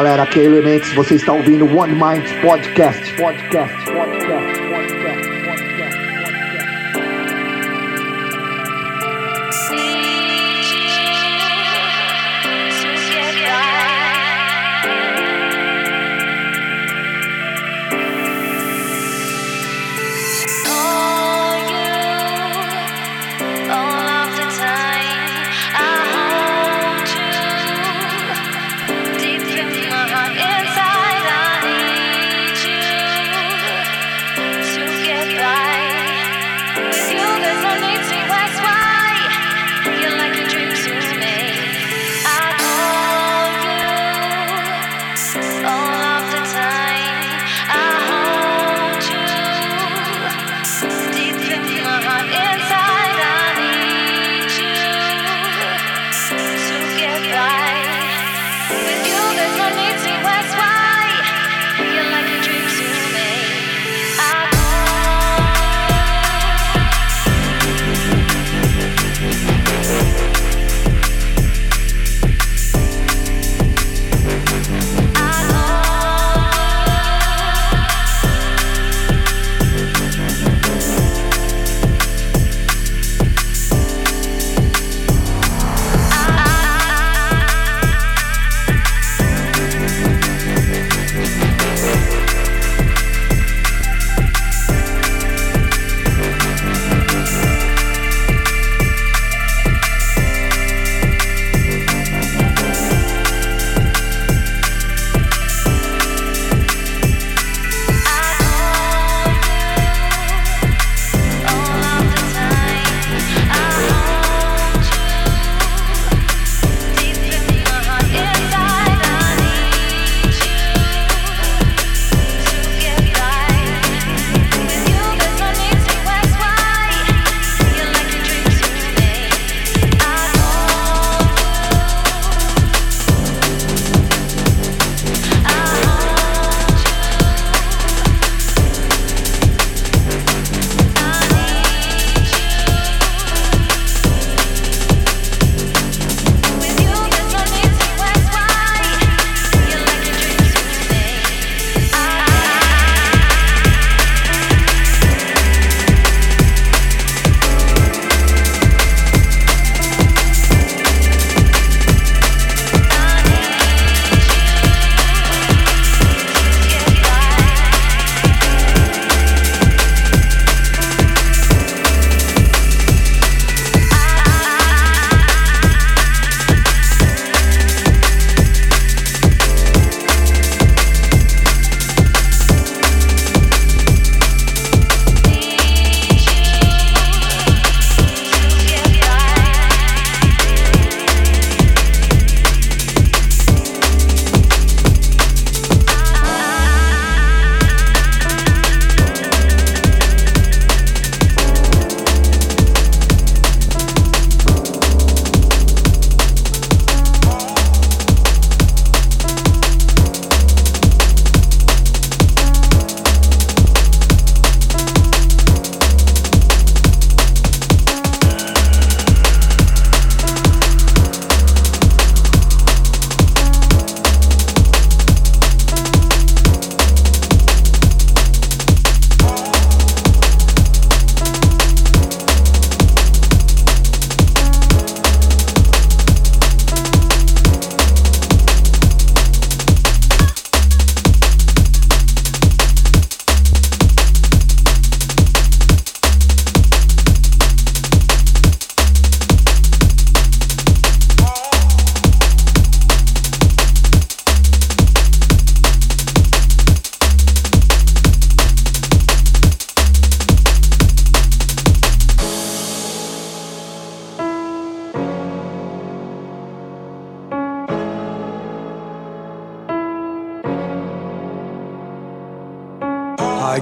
Galera, aqui é Elementos, você está ouvindo One Podcast. Podcast, podcast,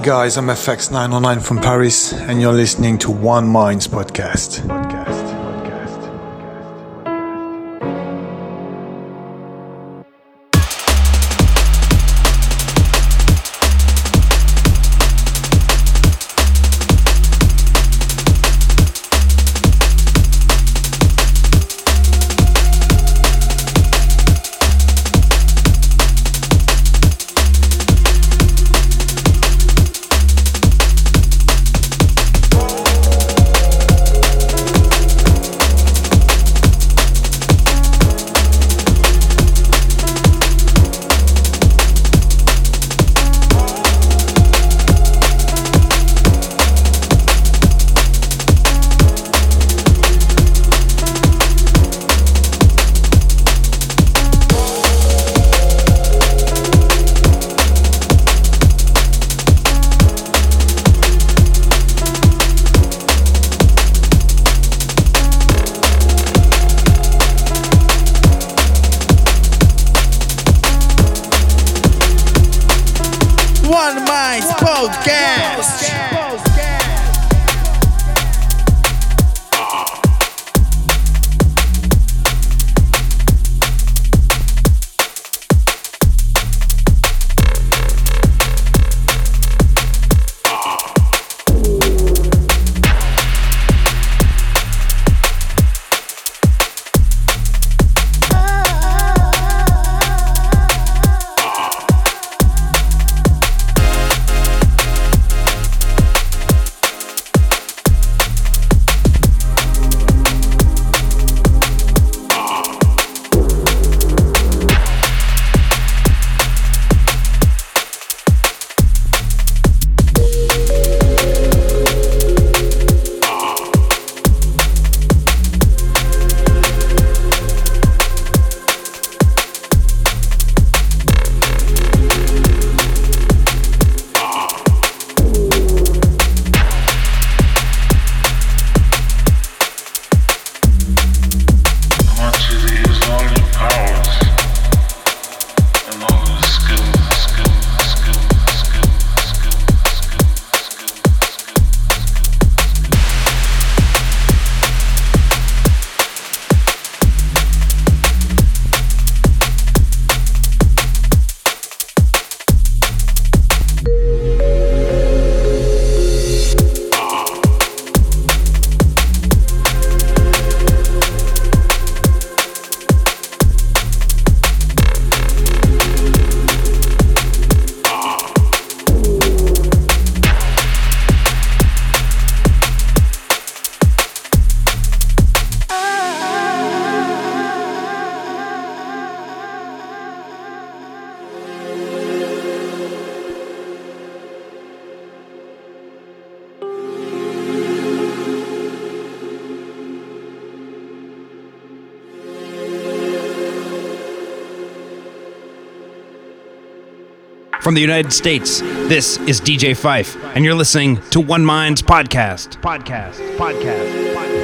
guys, I'm FX909 from Paris, and you're listening to One Minds podcast. From the United States. This is DJ Fife, and you're listening to One Minds Podcast. Podcast, podcast, podcast.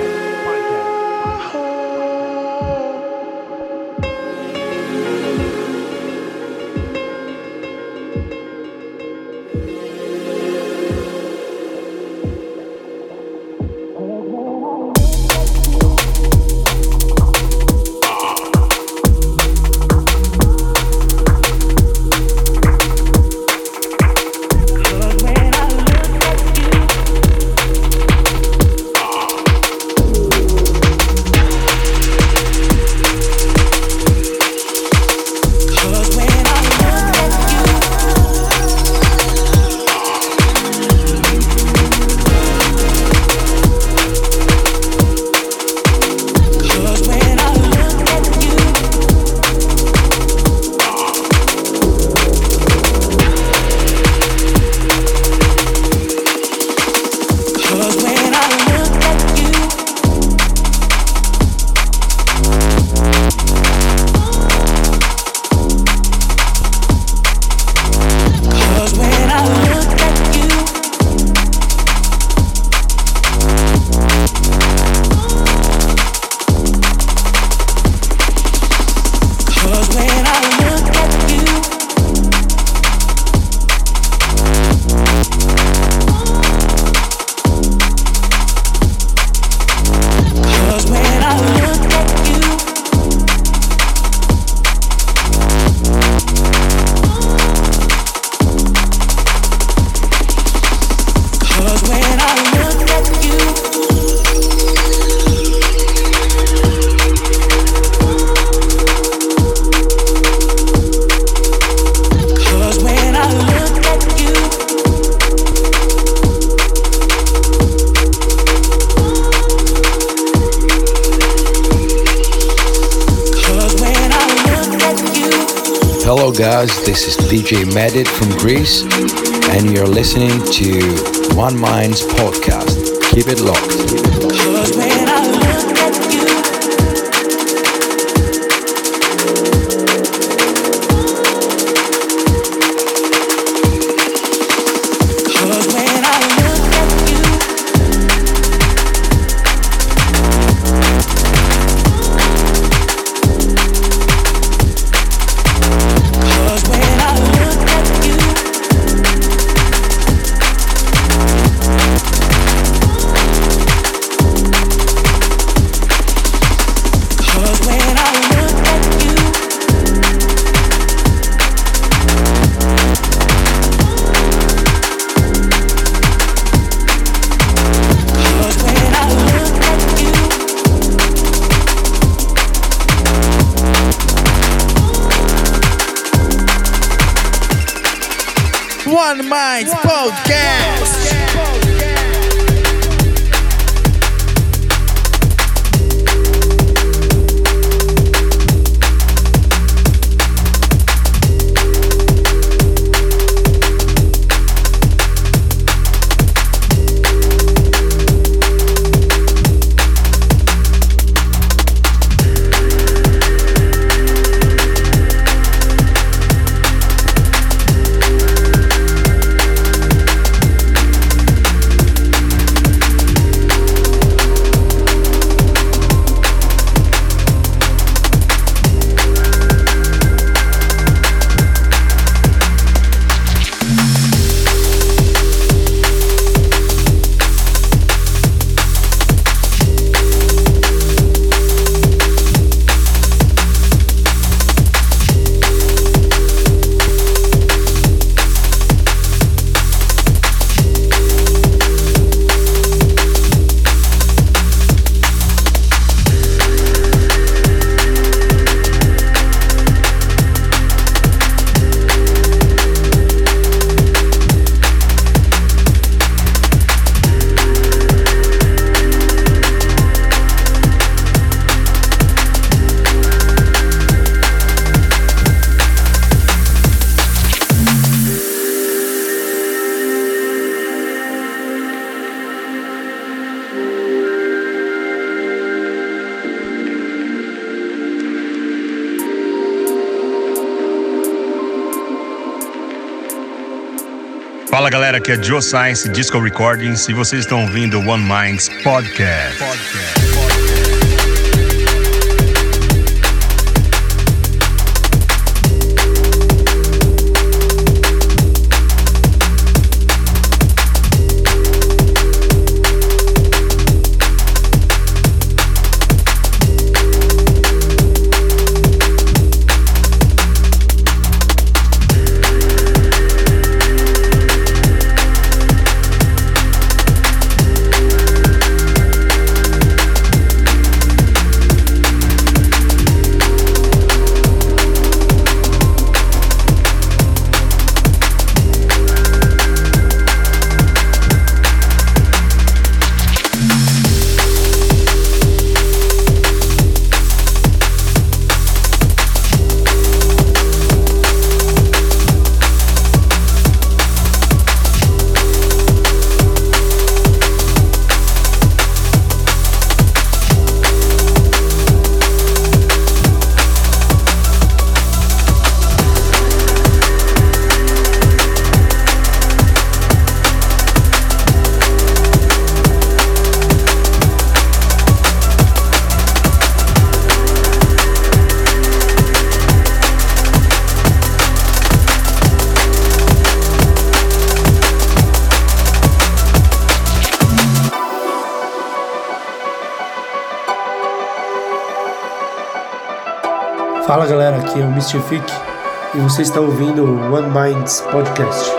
One Minds Podcast. Keep it locked. Fala galera, aqui é Joe Science Disco Recordings e vocês estão ouvindo One Minds Podcast. Podcast. Fala galera, aqui é o Mystific e você está ouvindo o One Minds Podcast.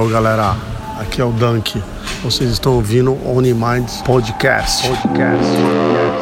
Ó, galera, aqui é o Dunk. Vocês estão ouvindo Only Minds Podcast. Podcast.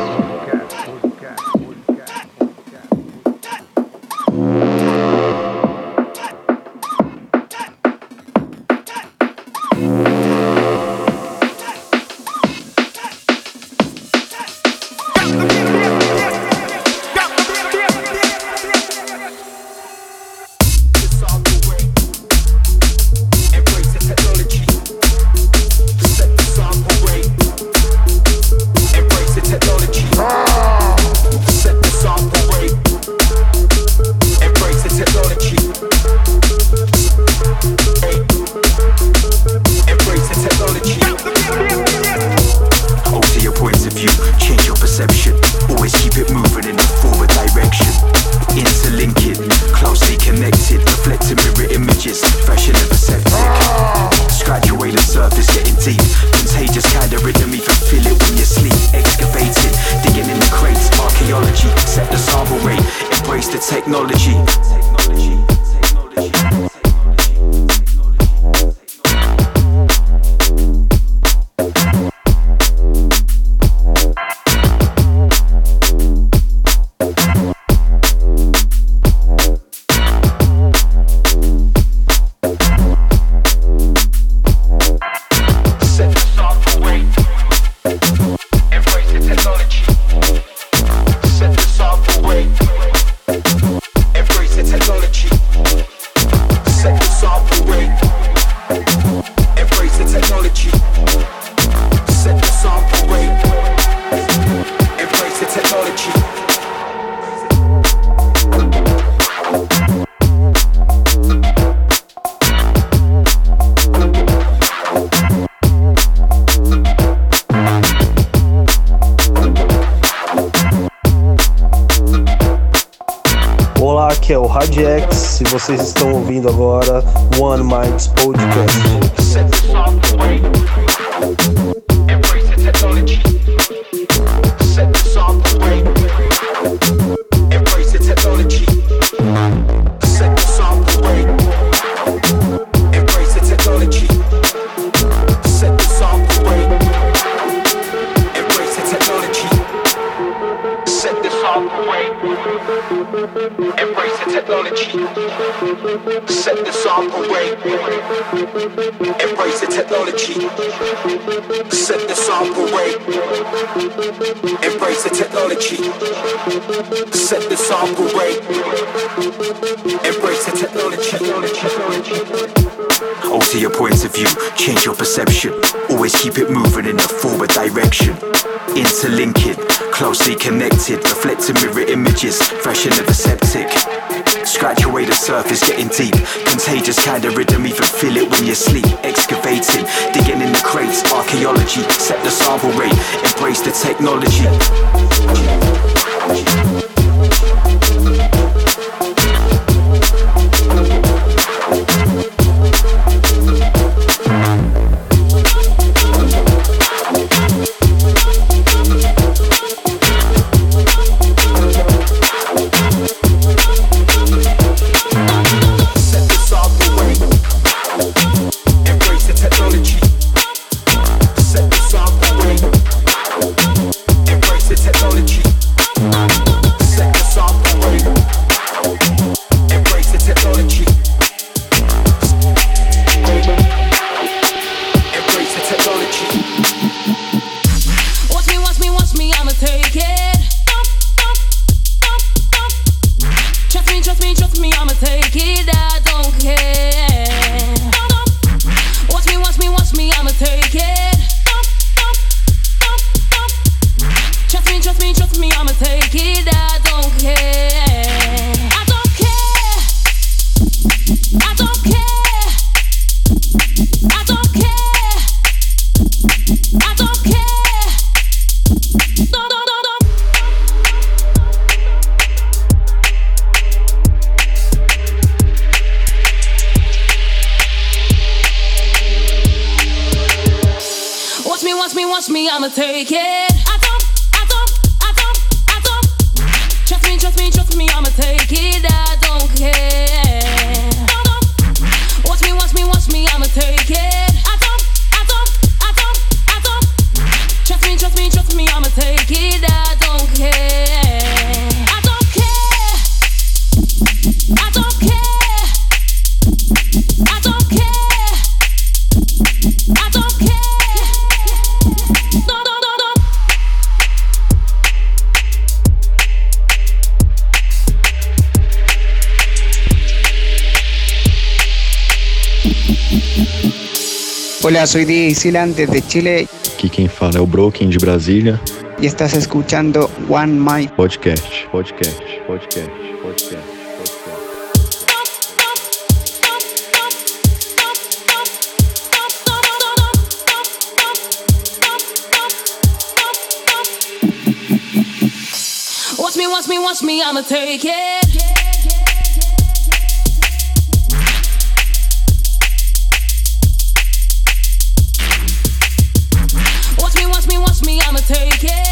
Vocês estão ouvindo agora One Minds Podcast. energy. Set the sample rate. Embrace the technology. Set the sample rate. Embrace the technology. Alter your points of view. Change your connected, reflecting mirror images, fresh and never septic. Scratch away the surface, getting deep. Contagious kind of rhythm, even feel it when you sleep. Excavating, digging in the crates, archaeology. Set the sample rate, embrace the technology. Hola, soy DJ Silan desde Chile. Aqui quem fala é o Broken de Brasília. E estás escuchando One Mind Podcast, podcast, podcast, podcast. Watch me, watch me, watch me, I'ma take it. Take it.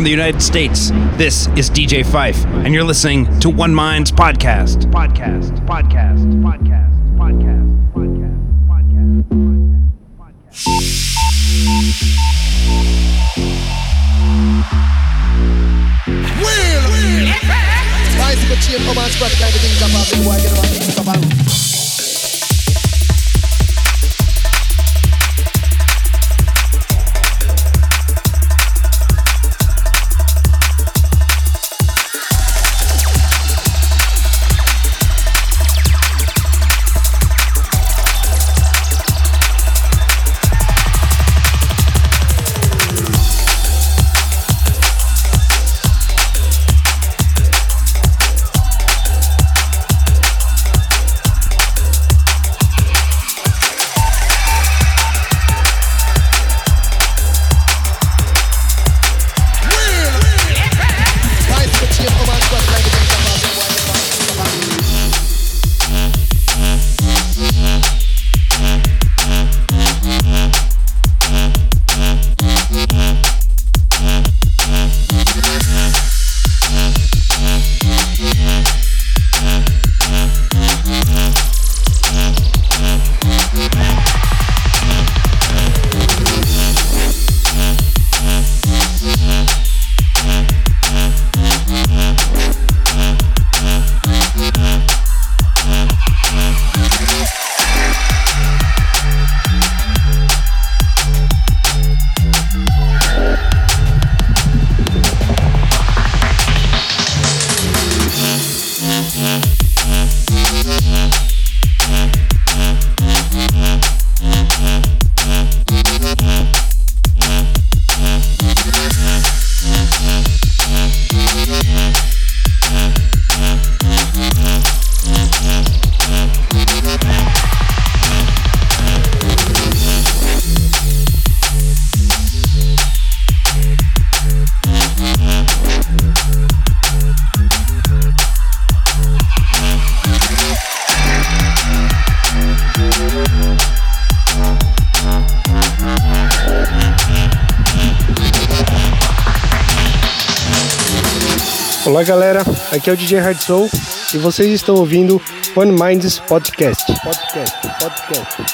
From the United States, this is DJ Fife, and you're listening to One Minds podcast. Podcast, podcast, podcast, podcast, podcast, podcast, podcast. Bicycle chain, come on, spread everything's up, big boy, get about, Olá galera, aqui é o DJ Hard Soul e vocês estão ouvindo One Minds Podcast. Podcast, podcast, podcast,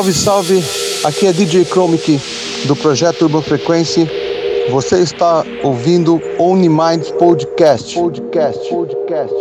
Salve, salve! Aqui é DJ Chromic do projeto Urban Frequency. Você está ouvindo Only Podcast. Podcast, podcast, podcast,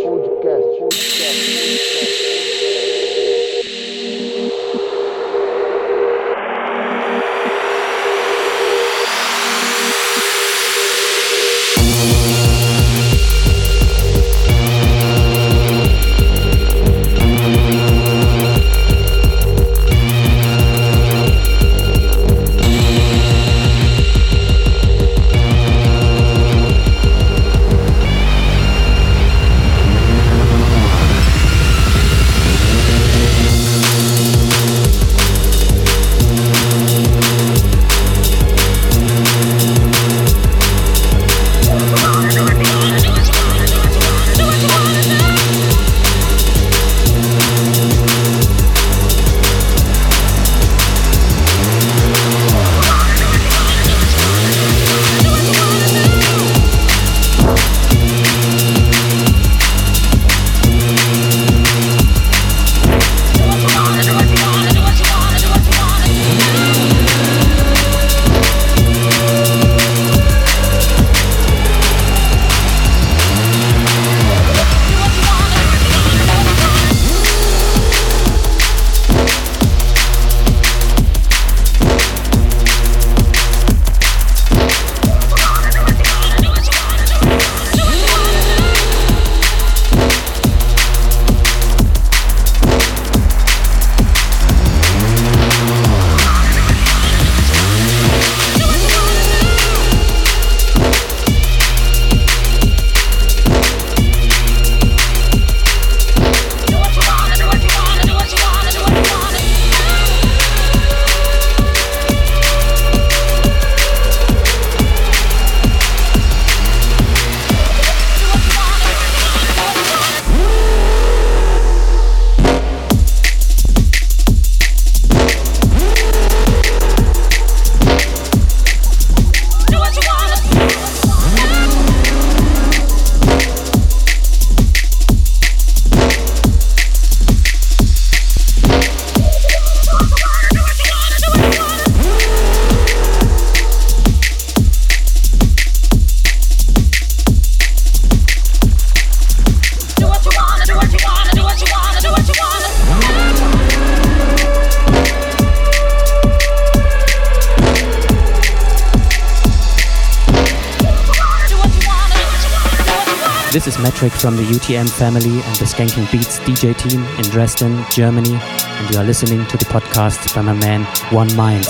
This from the UTM family and the Skanking Beats DJ team in Dresden, Germany, and you are listening to the podcast by my man One Minds,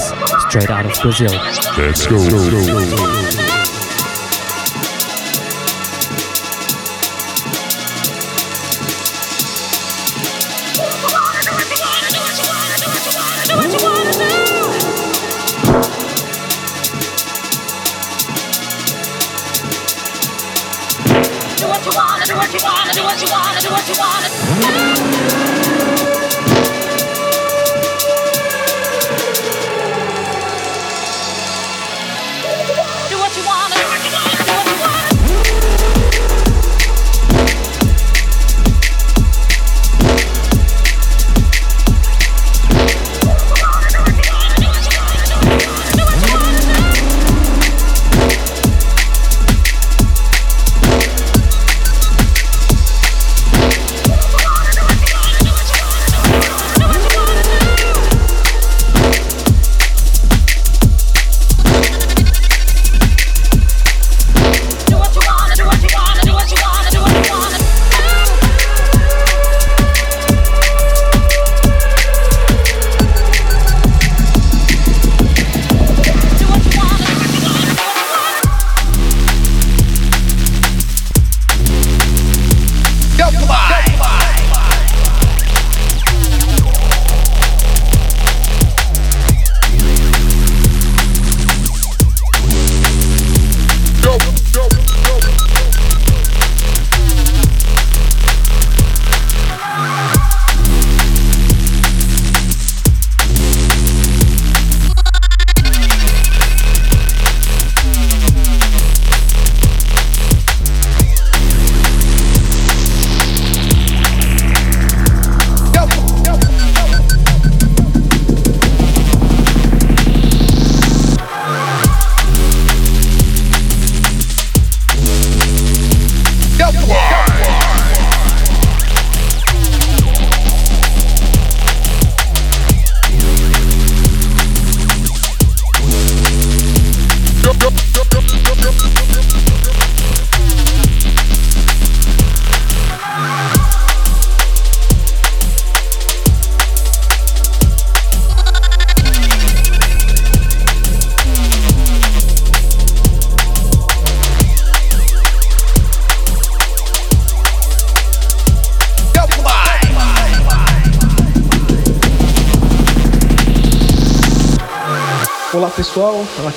straight out of Brazil. Let's go. Olá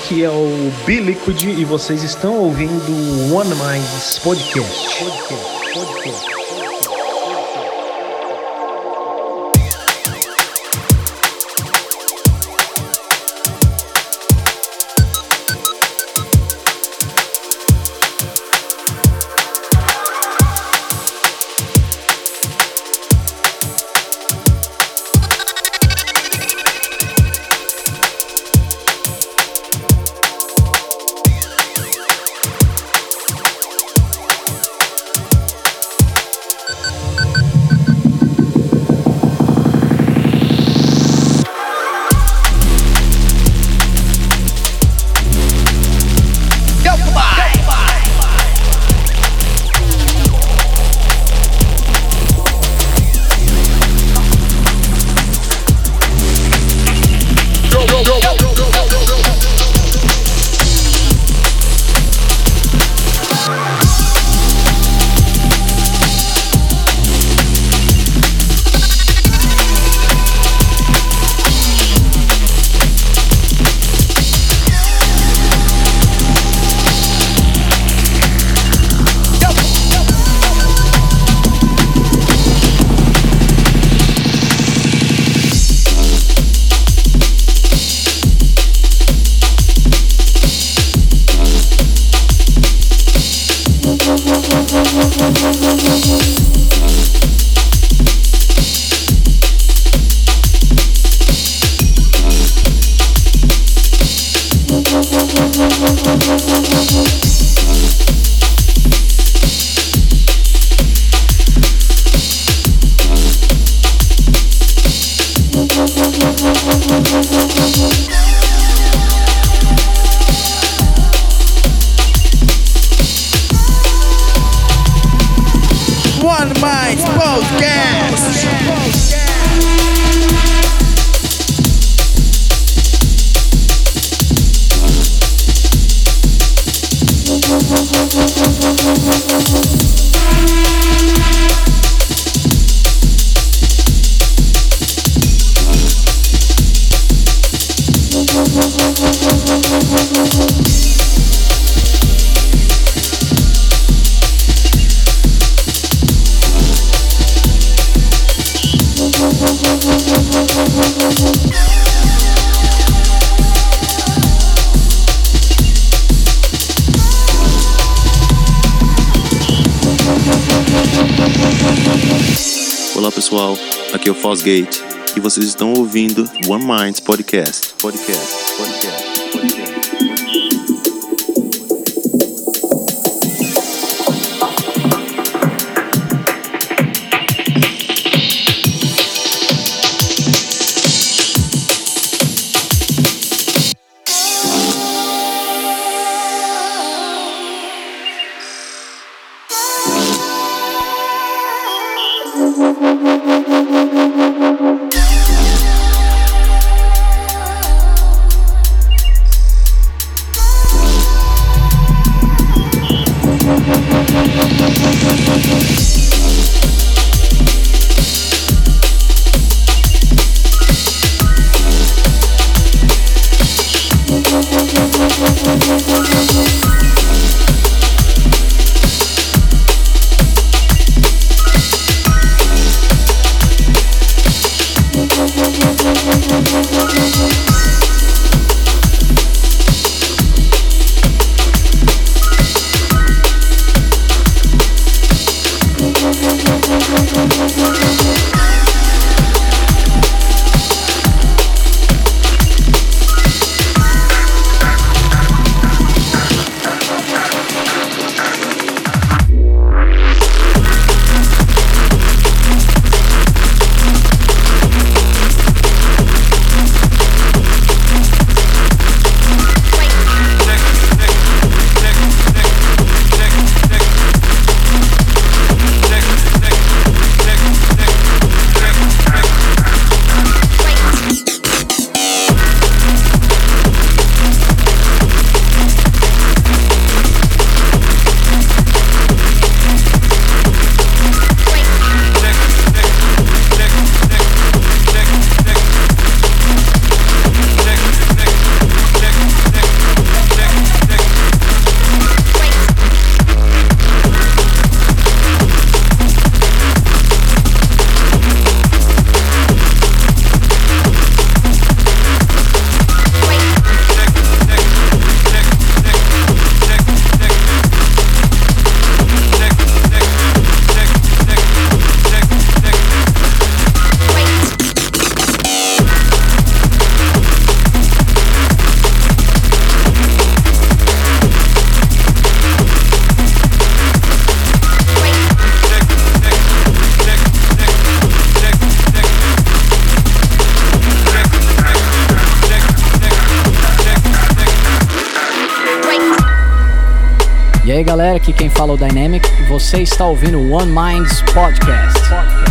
aqui é o B-Liquid e vocês estão ouvindo o One Minds Podcast. Podcast, podcast. Fosgate e vocês estão ouvindo One Minds Podcast. Podcast, podcast, aí galera, aqui quem fala é o Dynamic você está ouvindo o One Minds Podcast.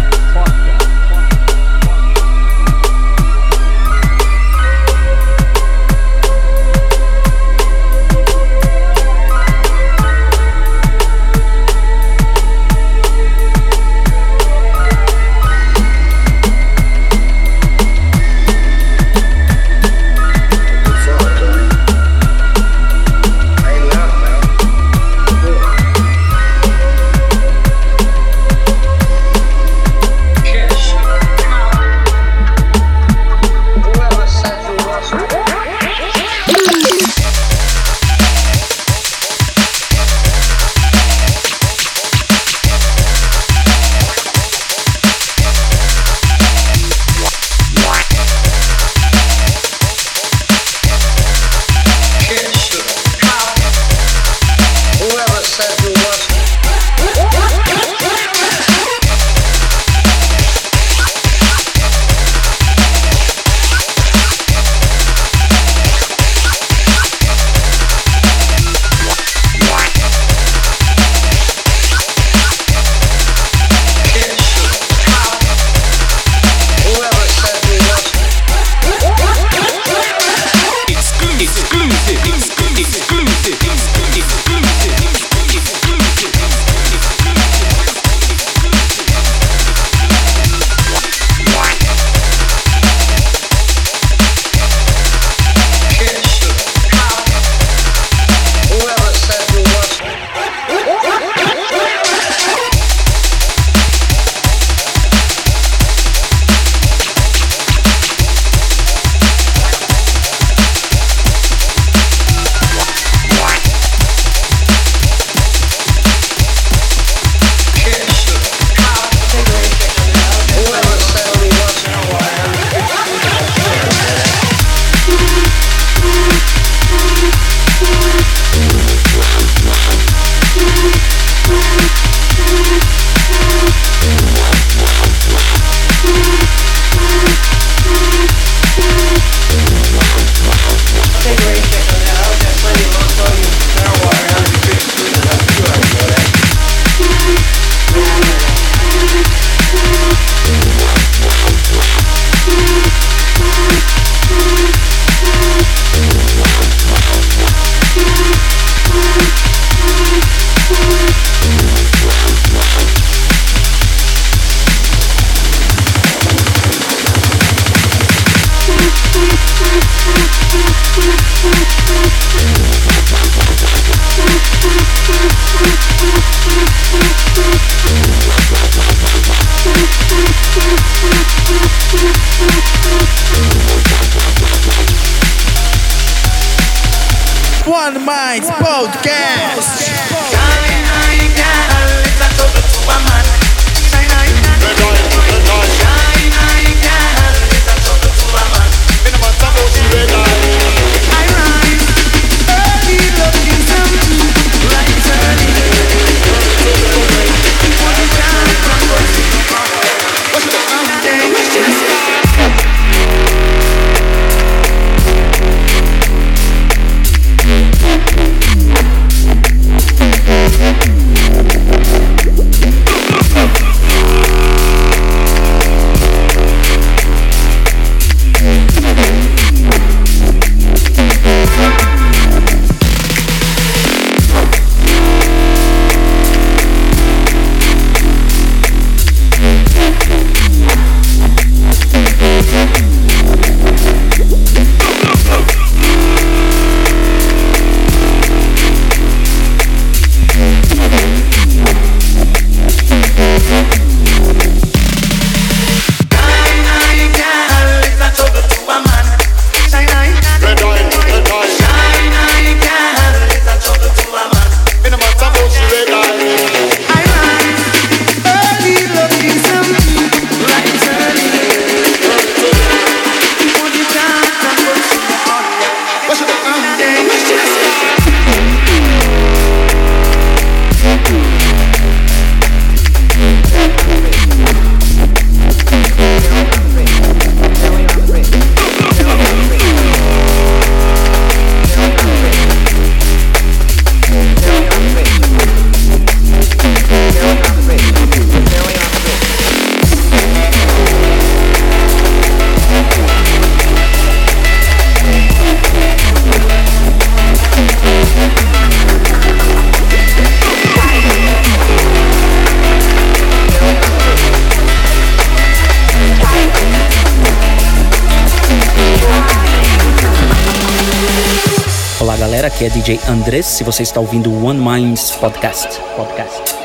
DJ Andrés. Se você está ouvindo One Minds Podcast. Podcast.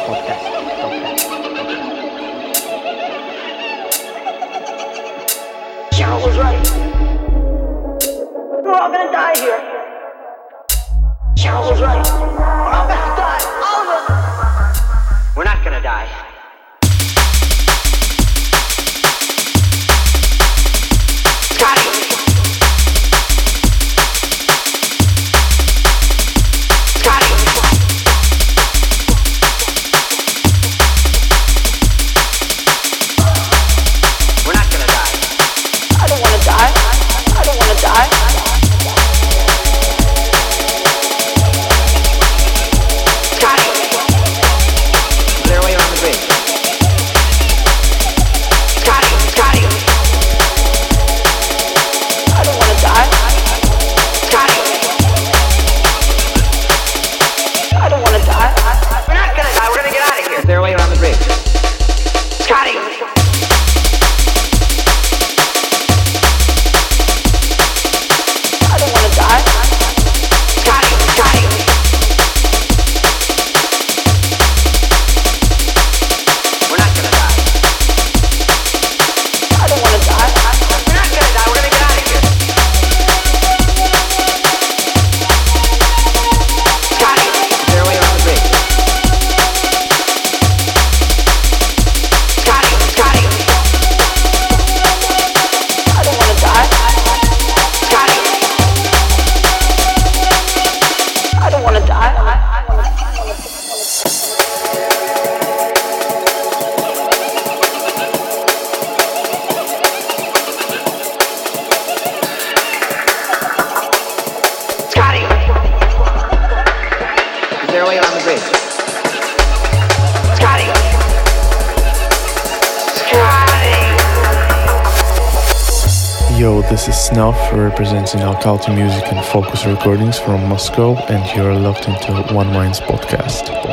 Representing in Alcalta music and Fokuz recordings from Moscow, and you're locked into One Minds podcast.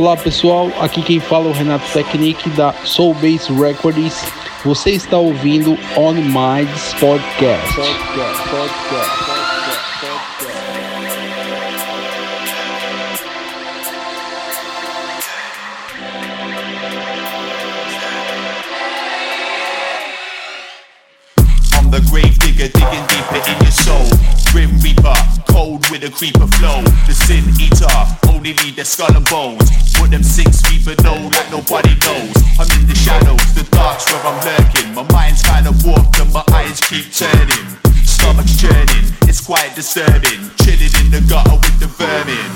Olá pessoal, aqui quem fala é o Renato Technic da Soul Base Records. Você está ouvindo On Minds Podcast. podcast, podcast. the grave digger digging deeper in your soul. Grim Reaper, cold with a creeper flow. The sin eater, only lead their skull and bones. Put them six feet below like nobody knows. I'm in the shadows, the dark's where I'm lurking. My mind's kinda warped and my eyes keep turning. Stomach's churning, it's quite disturbing. Chilling in the gutter with the vermin.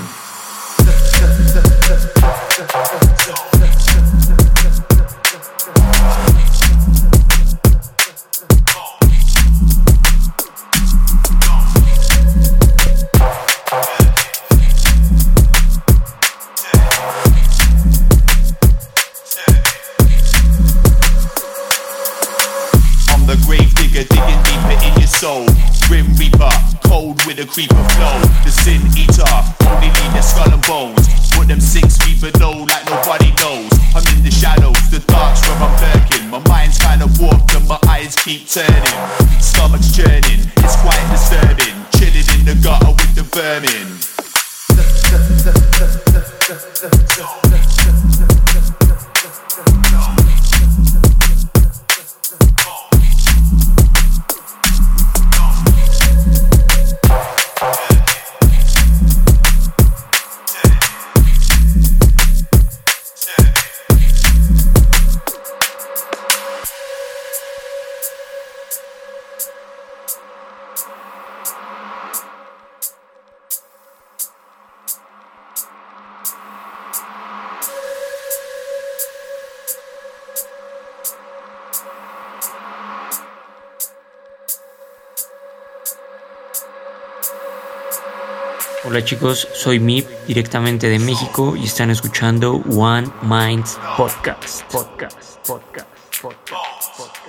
Hola chicos, soy Mip directamente de México y están escuchando One Minds Podcast. Podcast, podcast, podcast, podcast.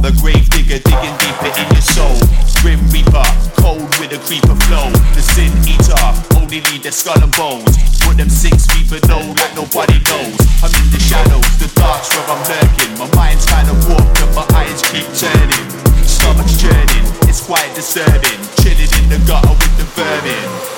The grave digger digging deeper in your soul. Grim Reaper, cold with a creeper flow. The sin eater, only lead their skull and bones. Put them six feet below like nobody knows. I'm in the shadows, the dark's where I'm lurking. My mind's kinda warped and my eyes keep turning. Stomach's churning, it's quite disturbing. Chilling in the gutter with the vermin.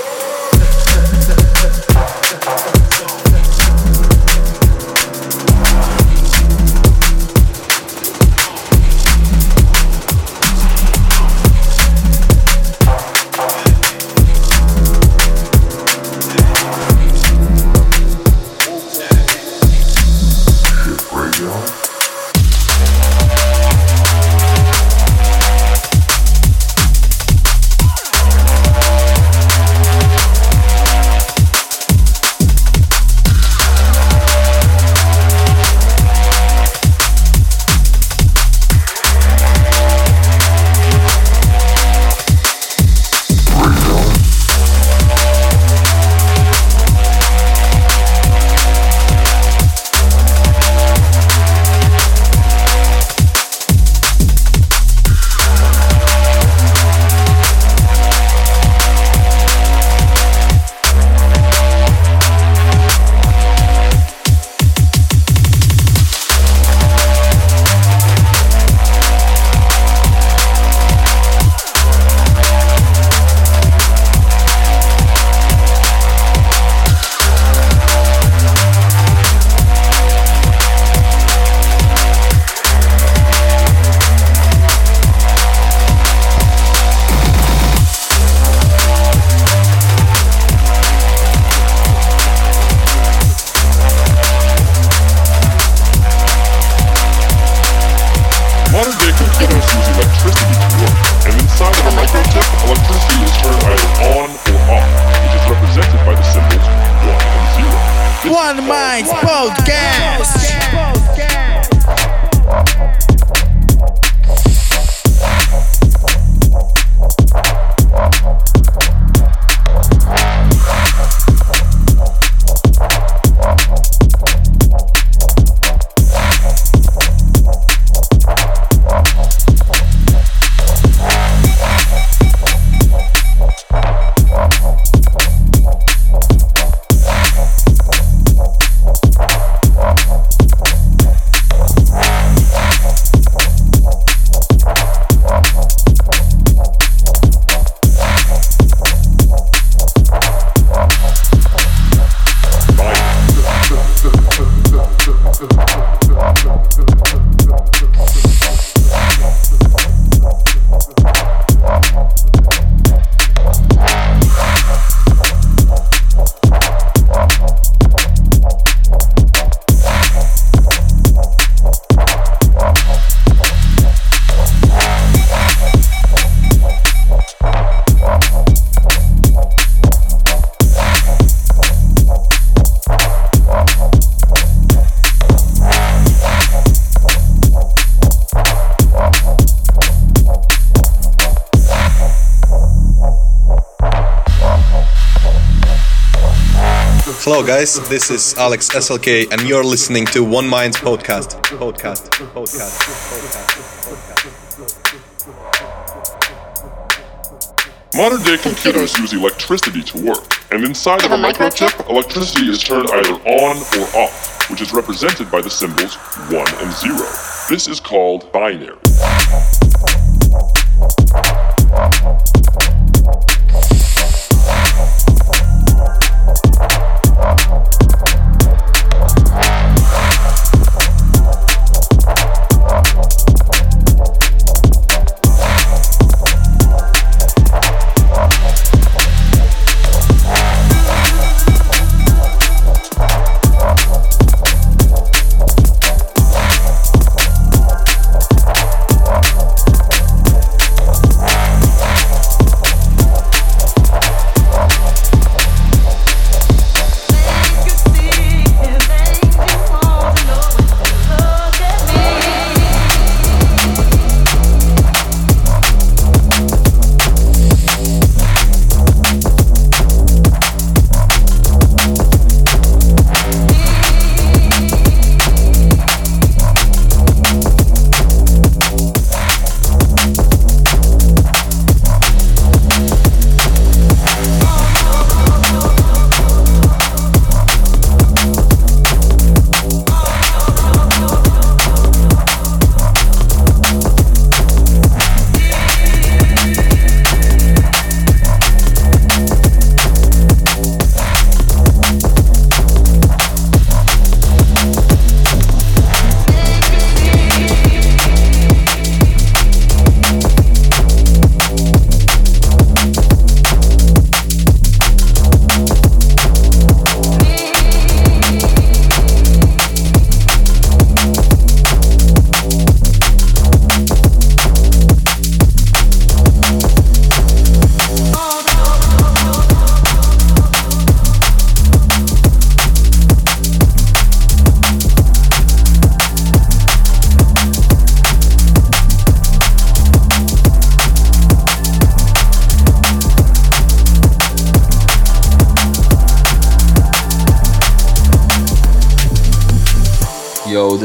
Guys. This is Alex SLK, and you're listening to One Minds podcast. Podcast. Podcast. Podcast. Modern day computers use electricity to work, and inside of a microchip, electricity is turned either on or off, which is represented by the symbols 1 and 0. This is called binary.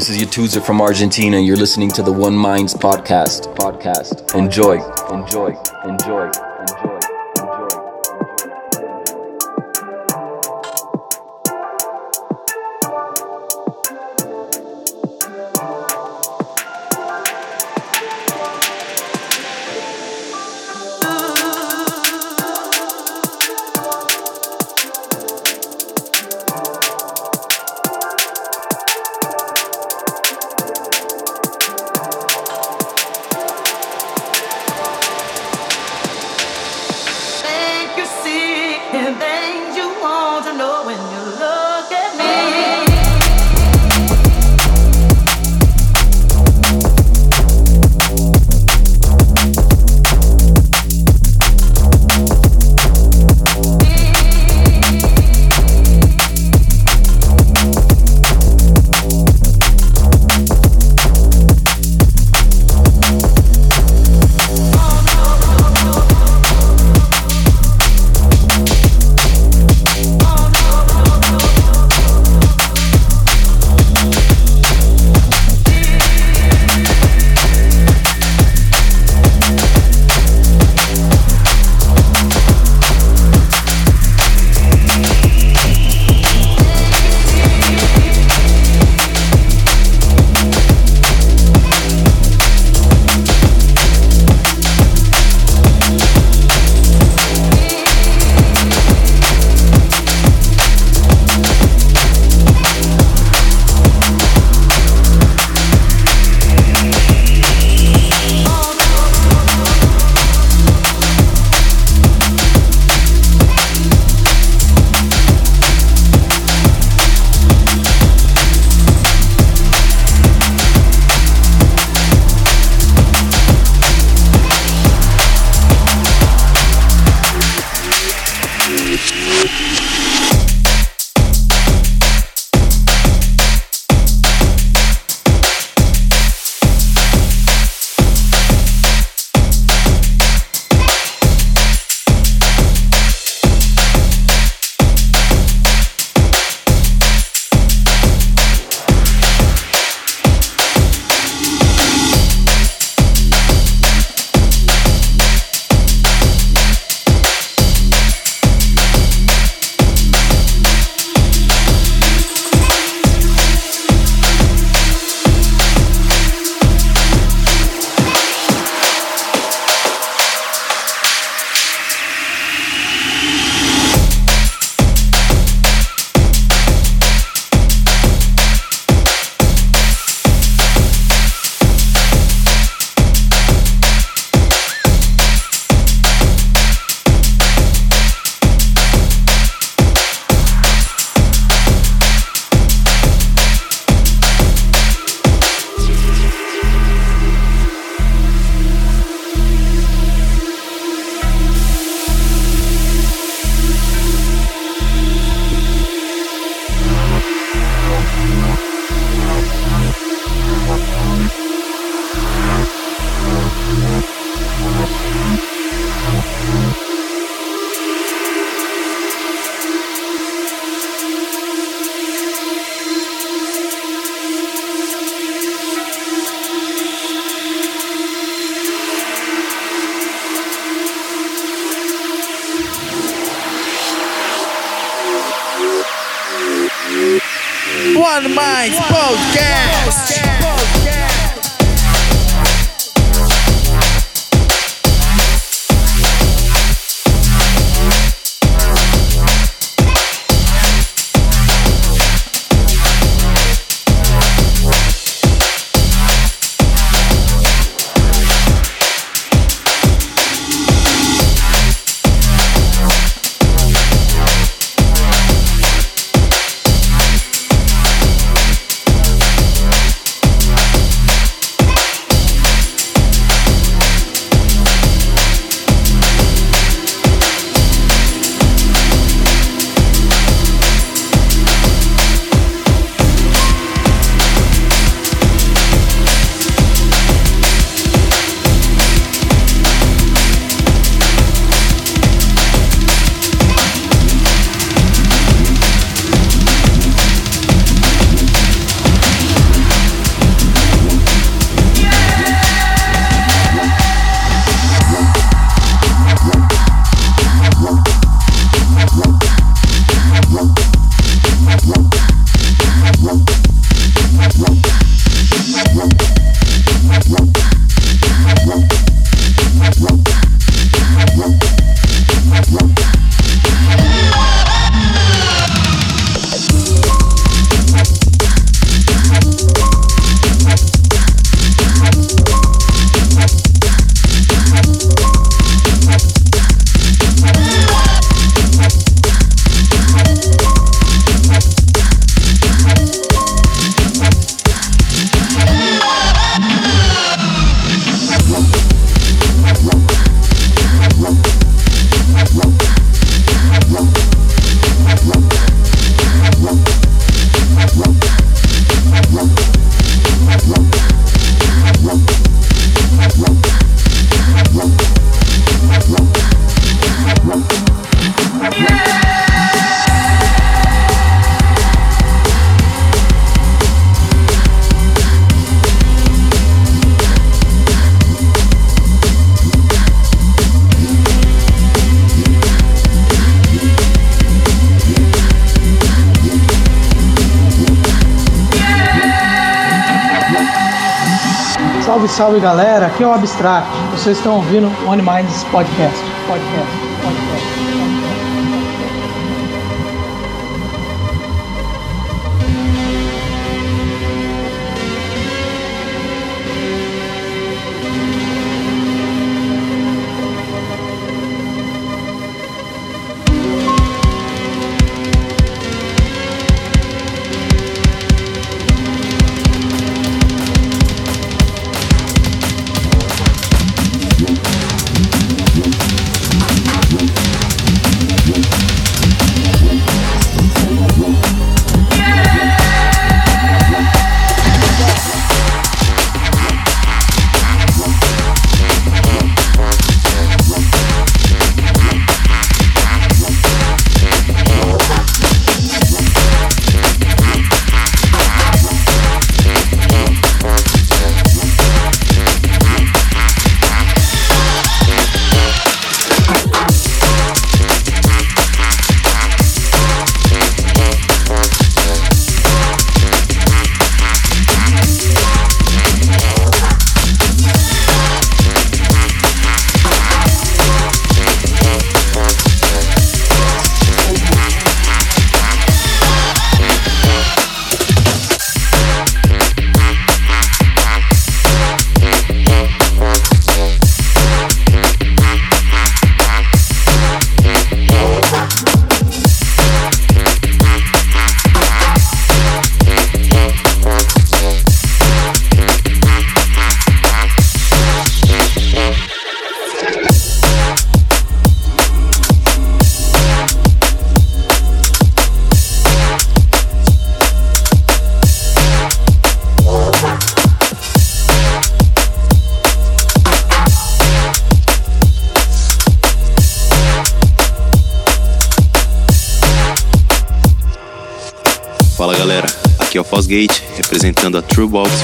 This is Yatuza from Argentina. You're listening to the One Minds podcast. Podcast. Enjoy. Enjoy. Enjoy. Salve, galera, aqui é o Abstract. Vocês estão ouvindo One Minds Podcast. Podcast, podcast. Fala representando a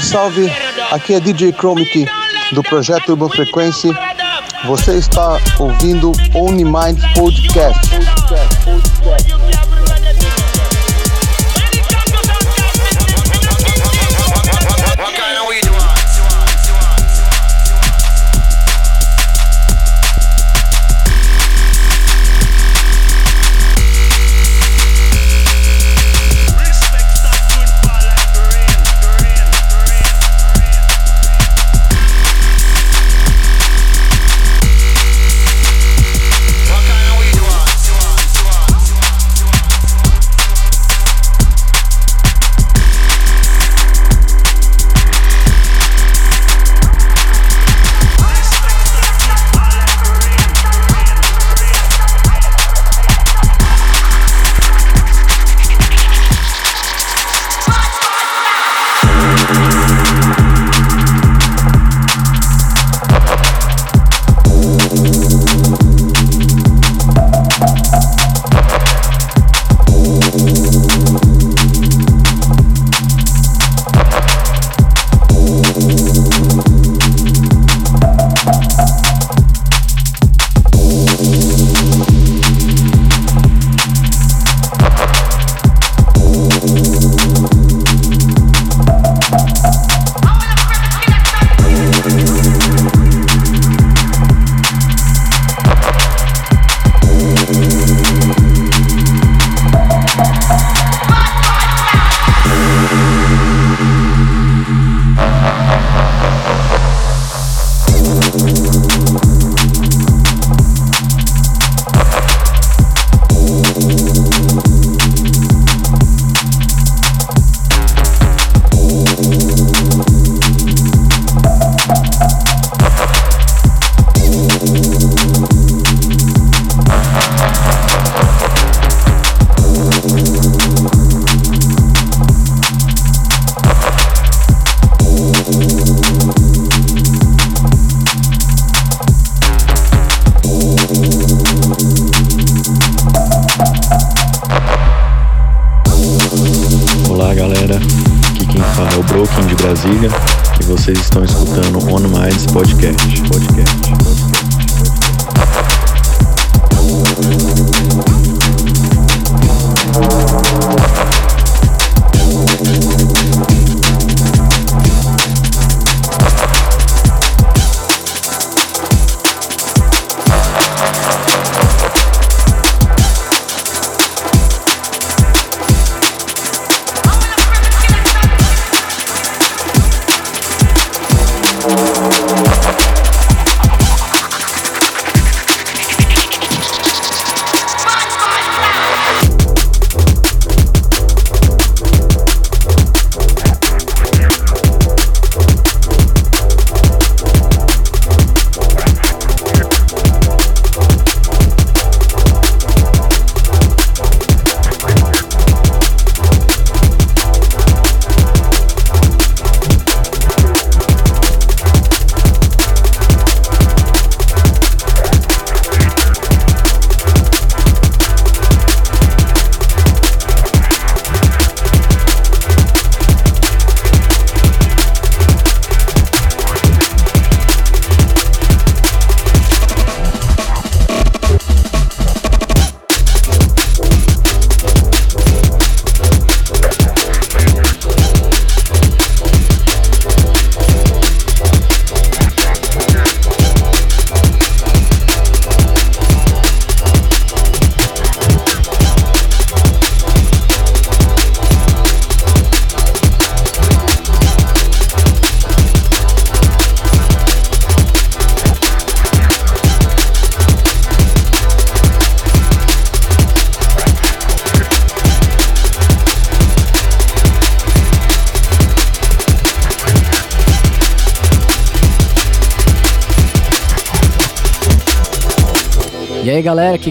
Salve, salve! Aqui é DJ Chromic do projeto Urban Frequency. Você está ouvindo Only Mind Podcast.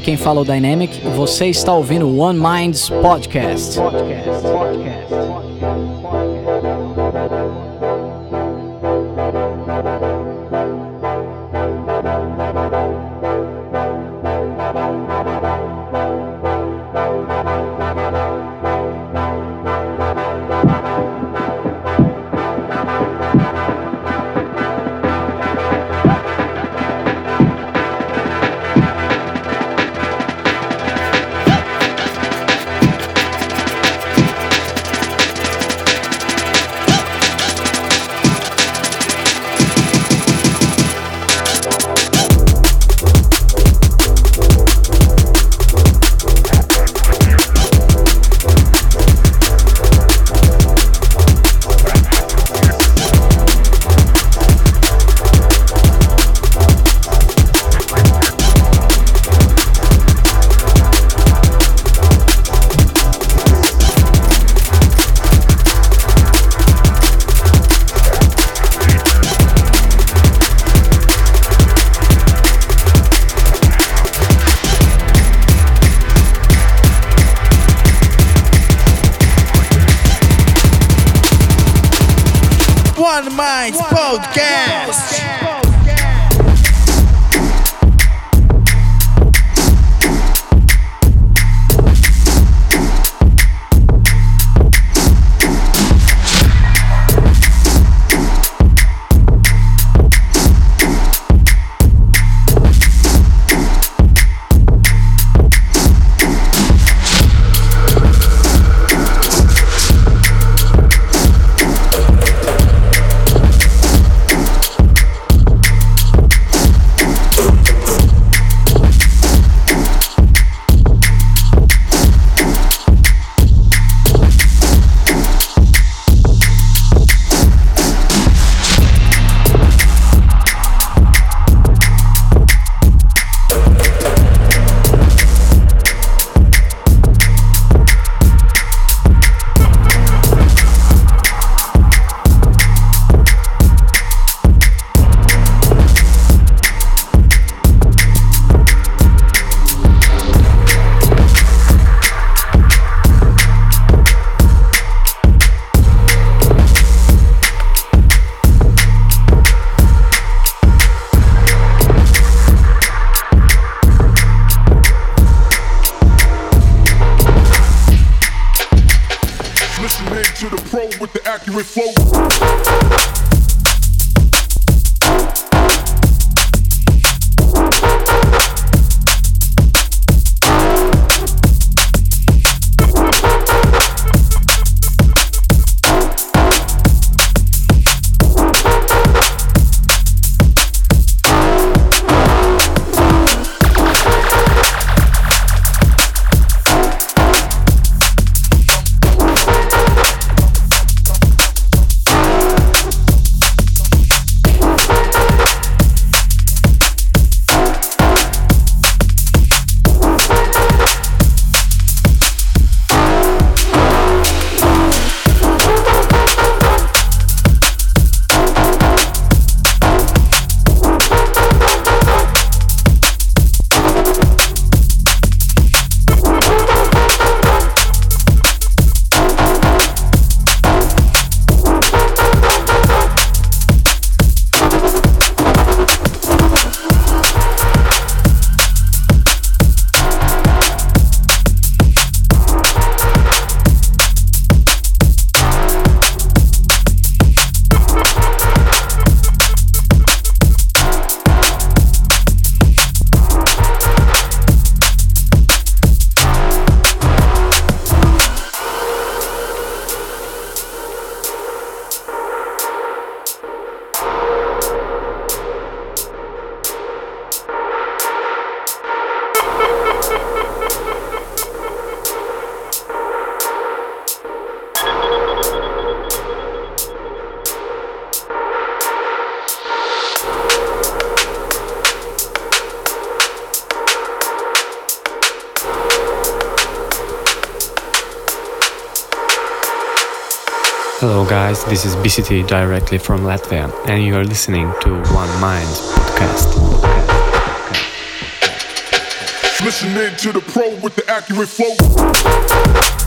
Quem fala o Dynamic, você está ouvindo o One Minds Podcast. accurate guys, this is BCT directly from Latvia, and you are listening to One Mind podcast. Listening to the pro with the accurate flow.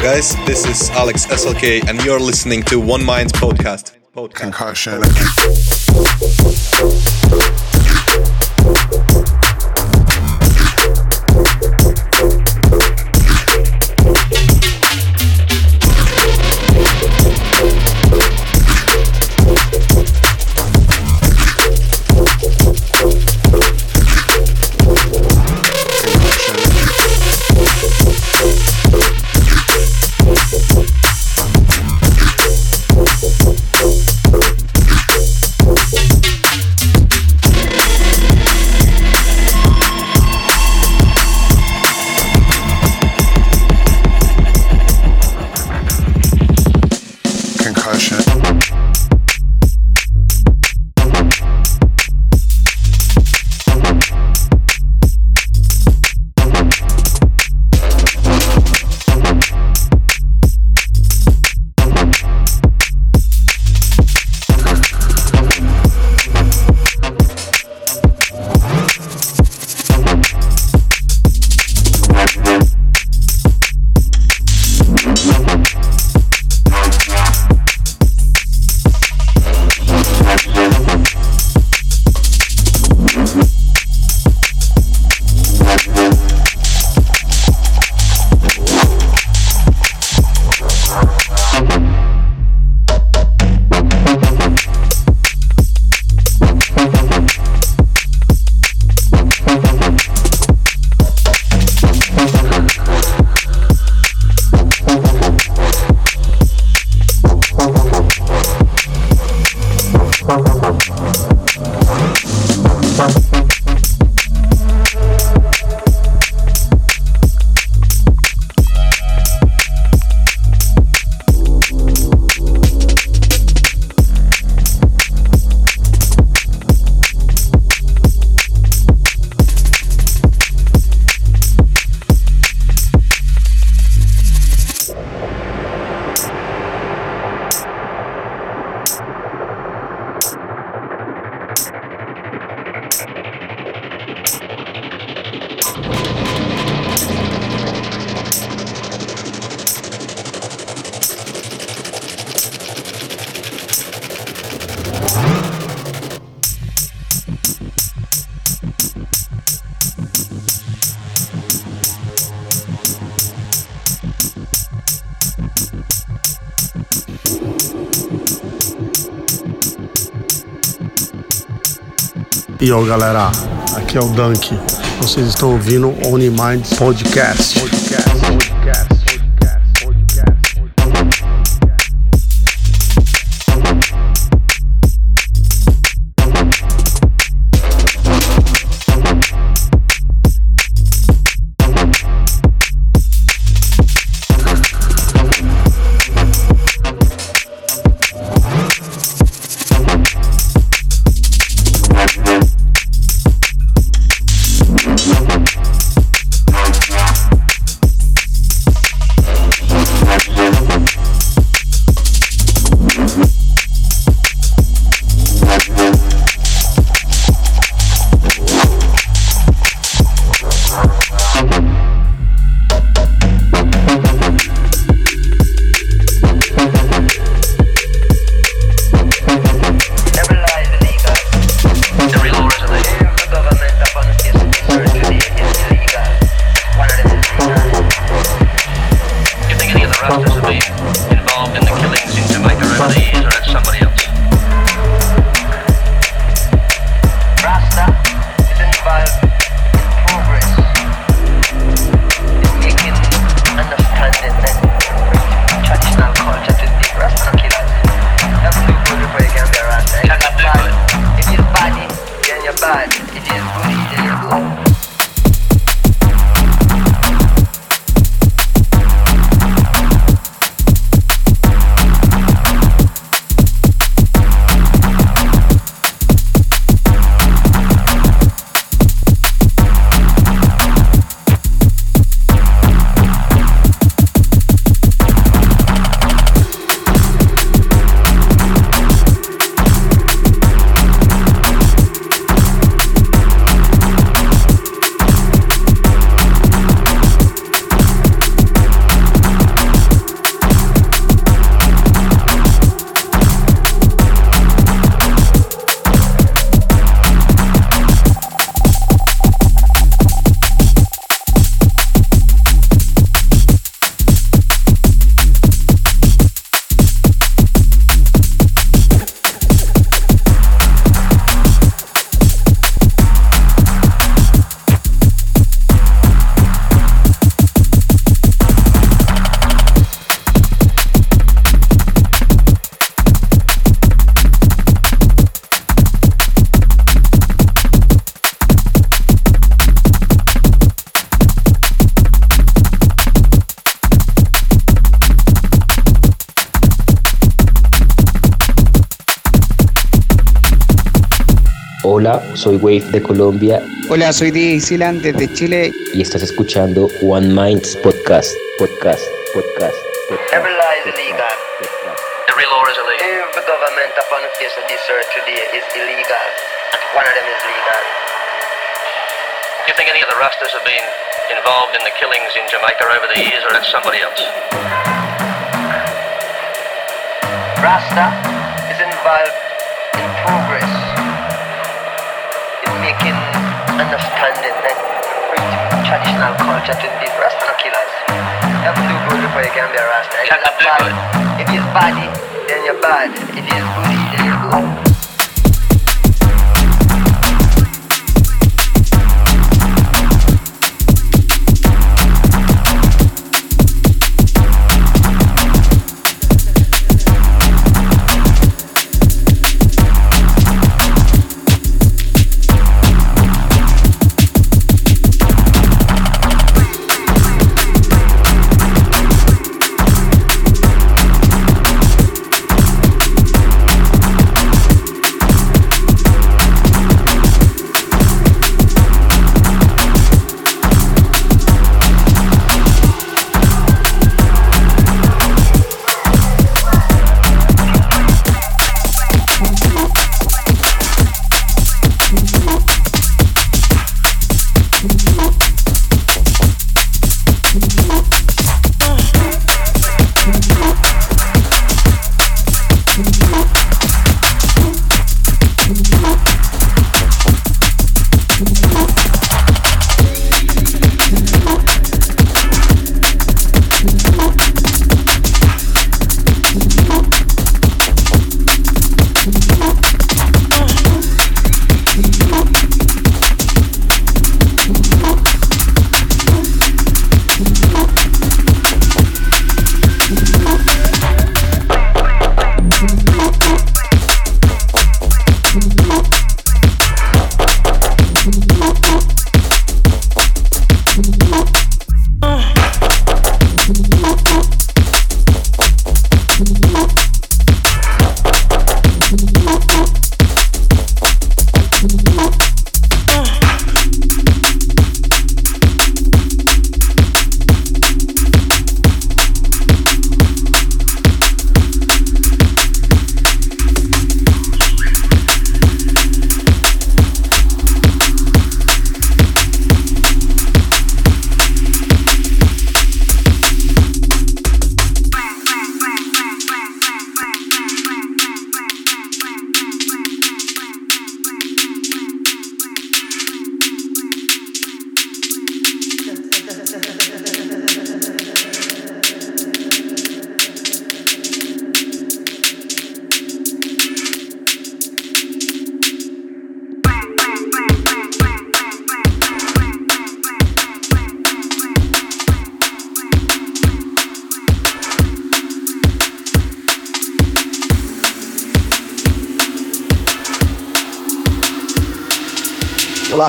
Guys. This is Alex SLK, and you're listening to One Mind podcast. podcast. Concussion. E galera, aqui é o Dunk. Vocês estão ouvindo Only Minds Podcast. Podcast, podcast. De Colombia. Hola, soy DJ Silan desde Chile. Y estás escuchando One Minds Podcast. Podcast, podcast. podcast Every lie is illegal. Every law is illegal. Every government upon the face of this earth today is illegal. And one of them is legal. Do you think any of the Rastas have been involved in the killings in Jamaica over the years, or that's somebody else? Rasta is involved culture to Rasta killers. You have to do good before you can be a Rasta. If it's bad, then you're bad. If it's goody, then you're good.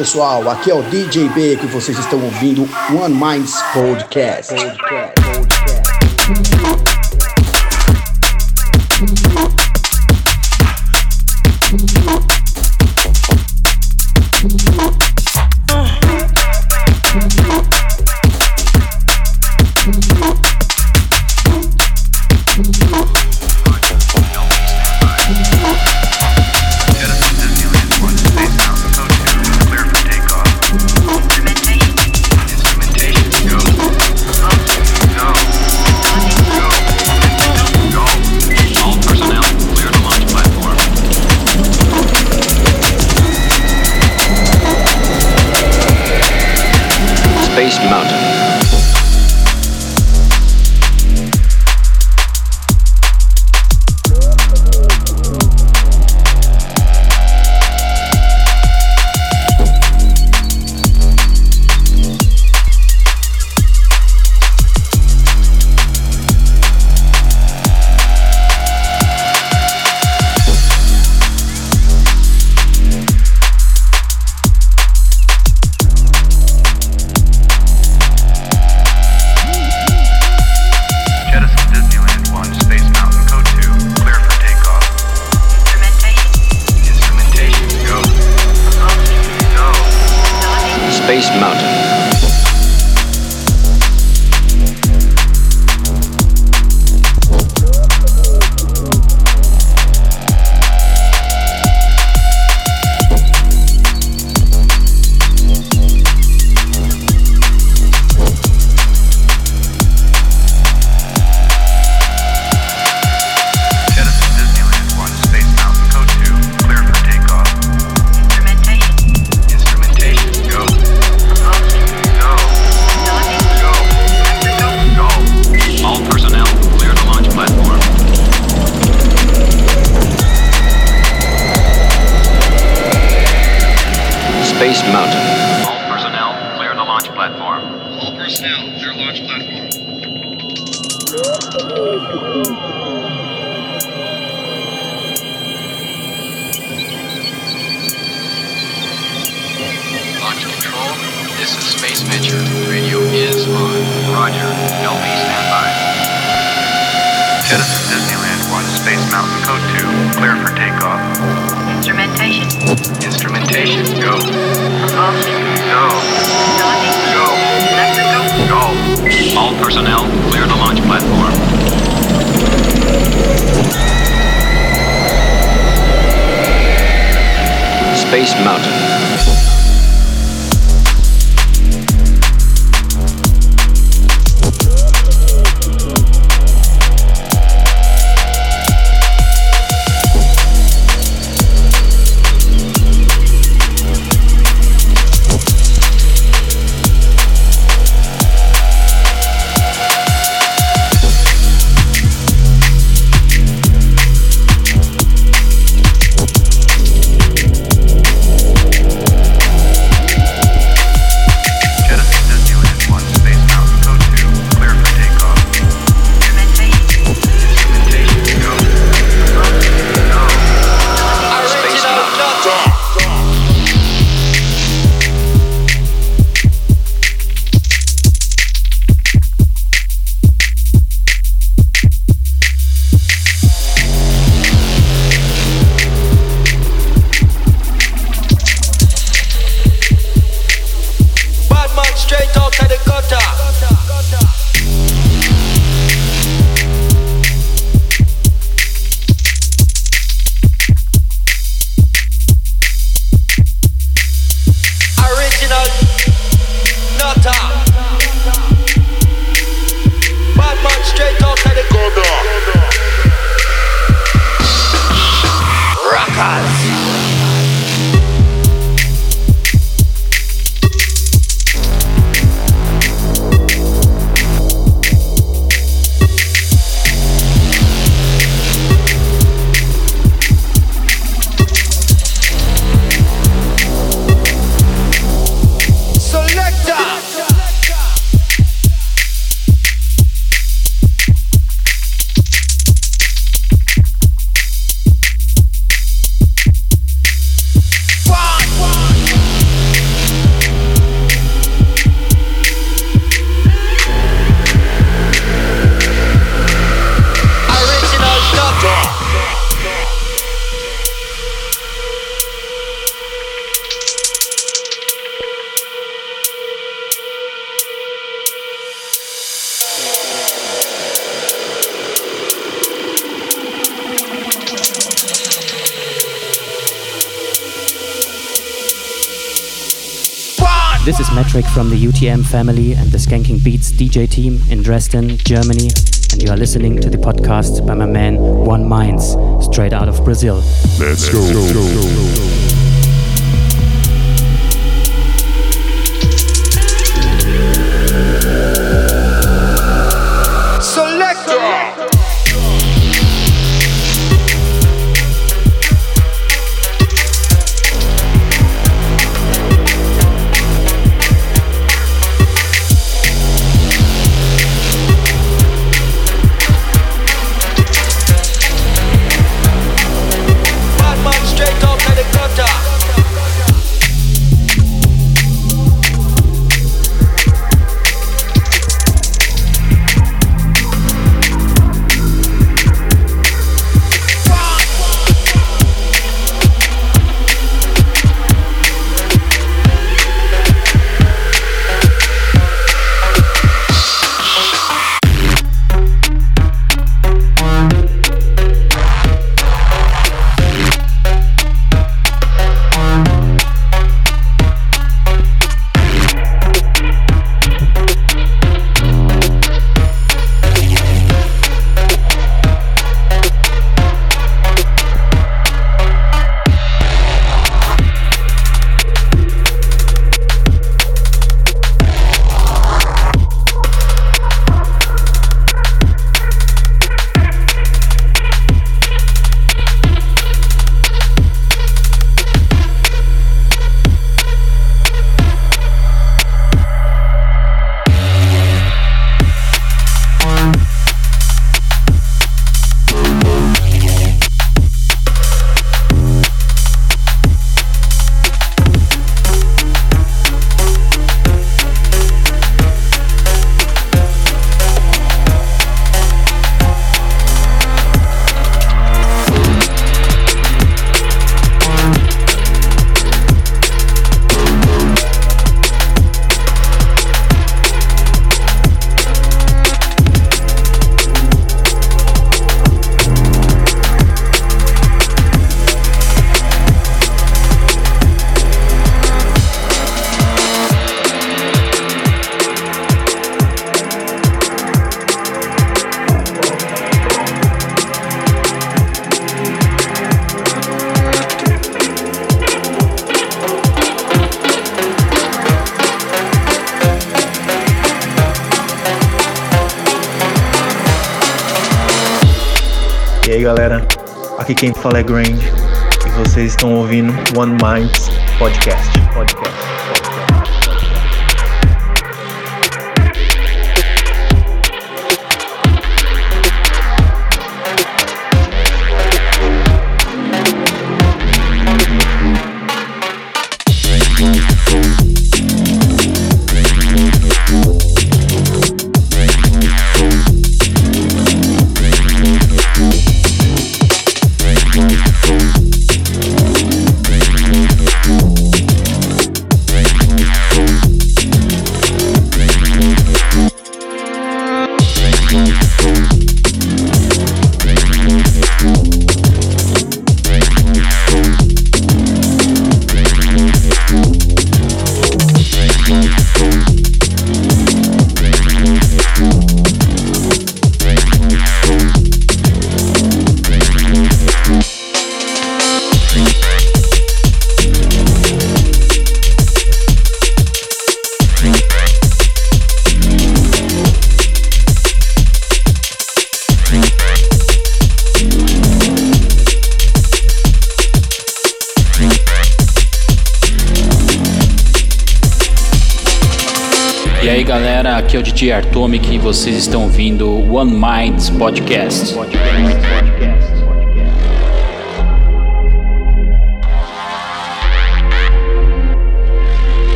Pessoal, aqui é o DJ B que vocês estão ouvindo One Minds Podcast. Podcast. From the UTM family and the Skanking Beats DJ team in Dresden, Germany, and you are listening to the podcast by my man One Minds, straight out of Brazil. Let's go. Let's go. go. straight quem fala é Grange e vocês estão ouvindo One Minds de Artomic e vocês estão ouvindo One Minds Podcast. Podcast.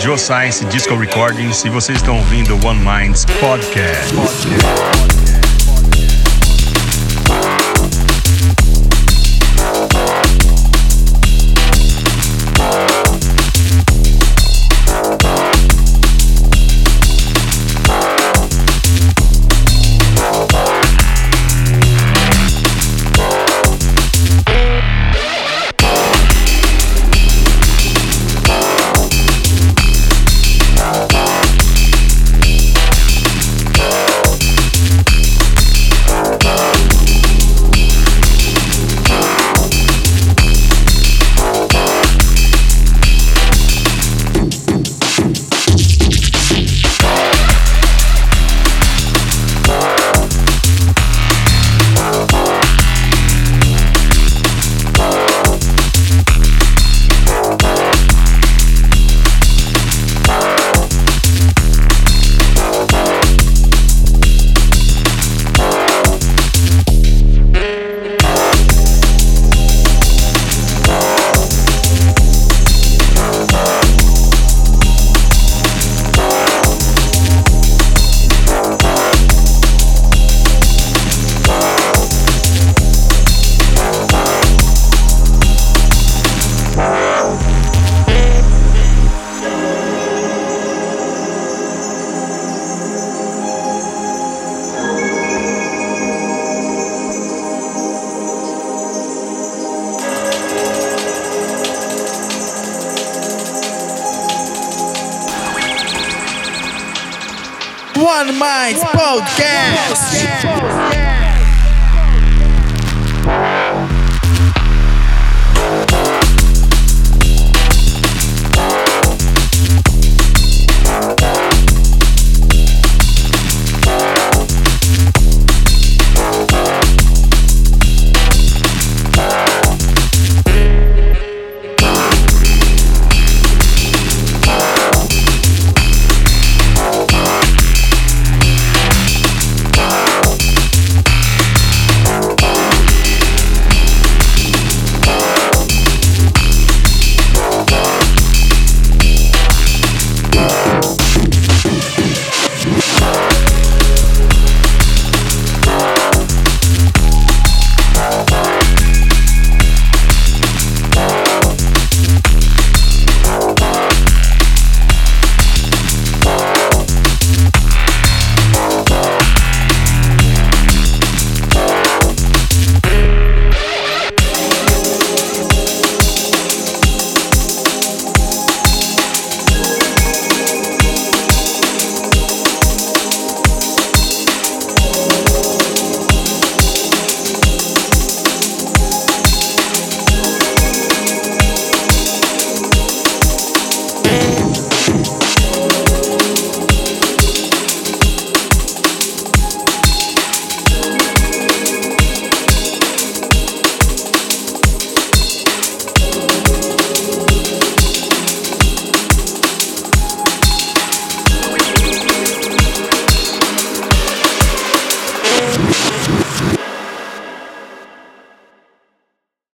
Joe Science Disco Recordings e vocês estão ouvindo One Minds Podcast. Podcast.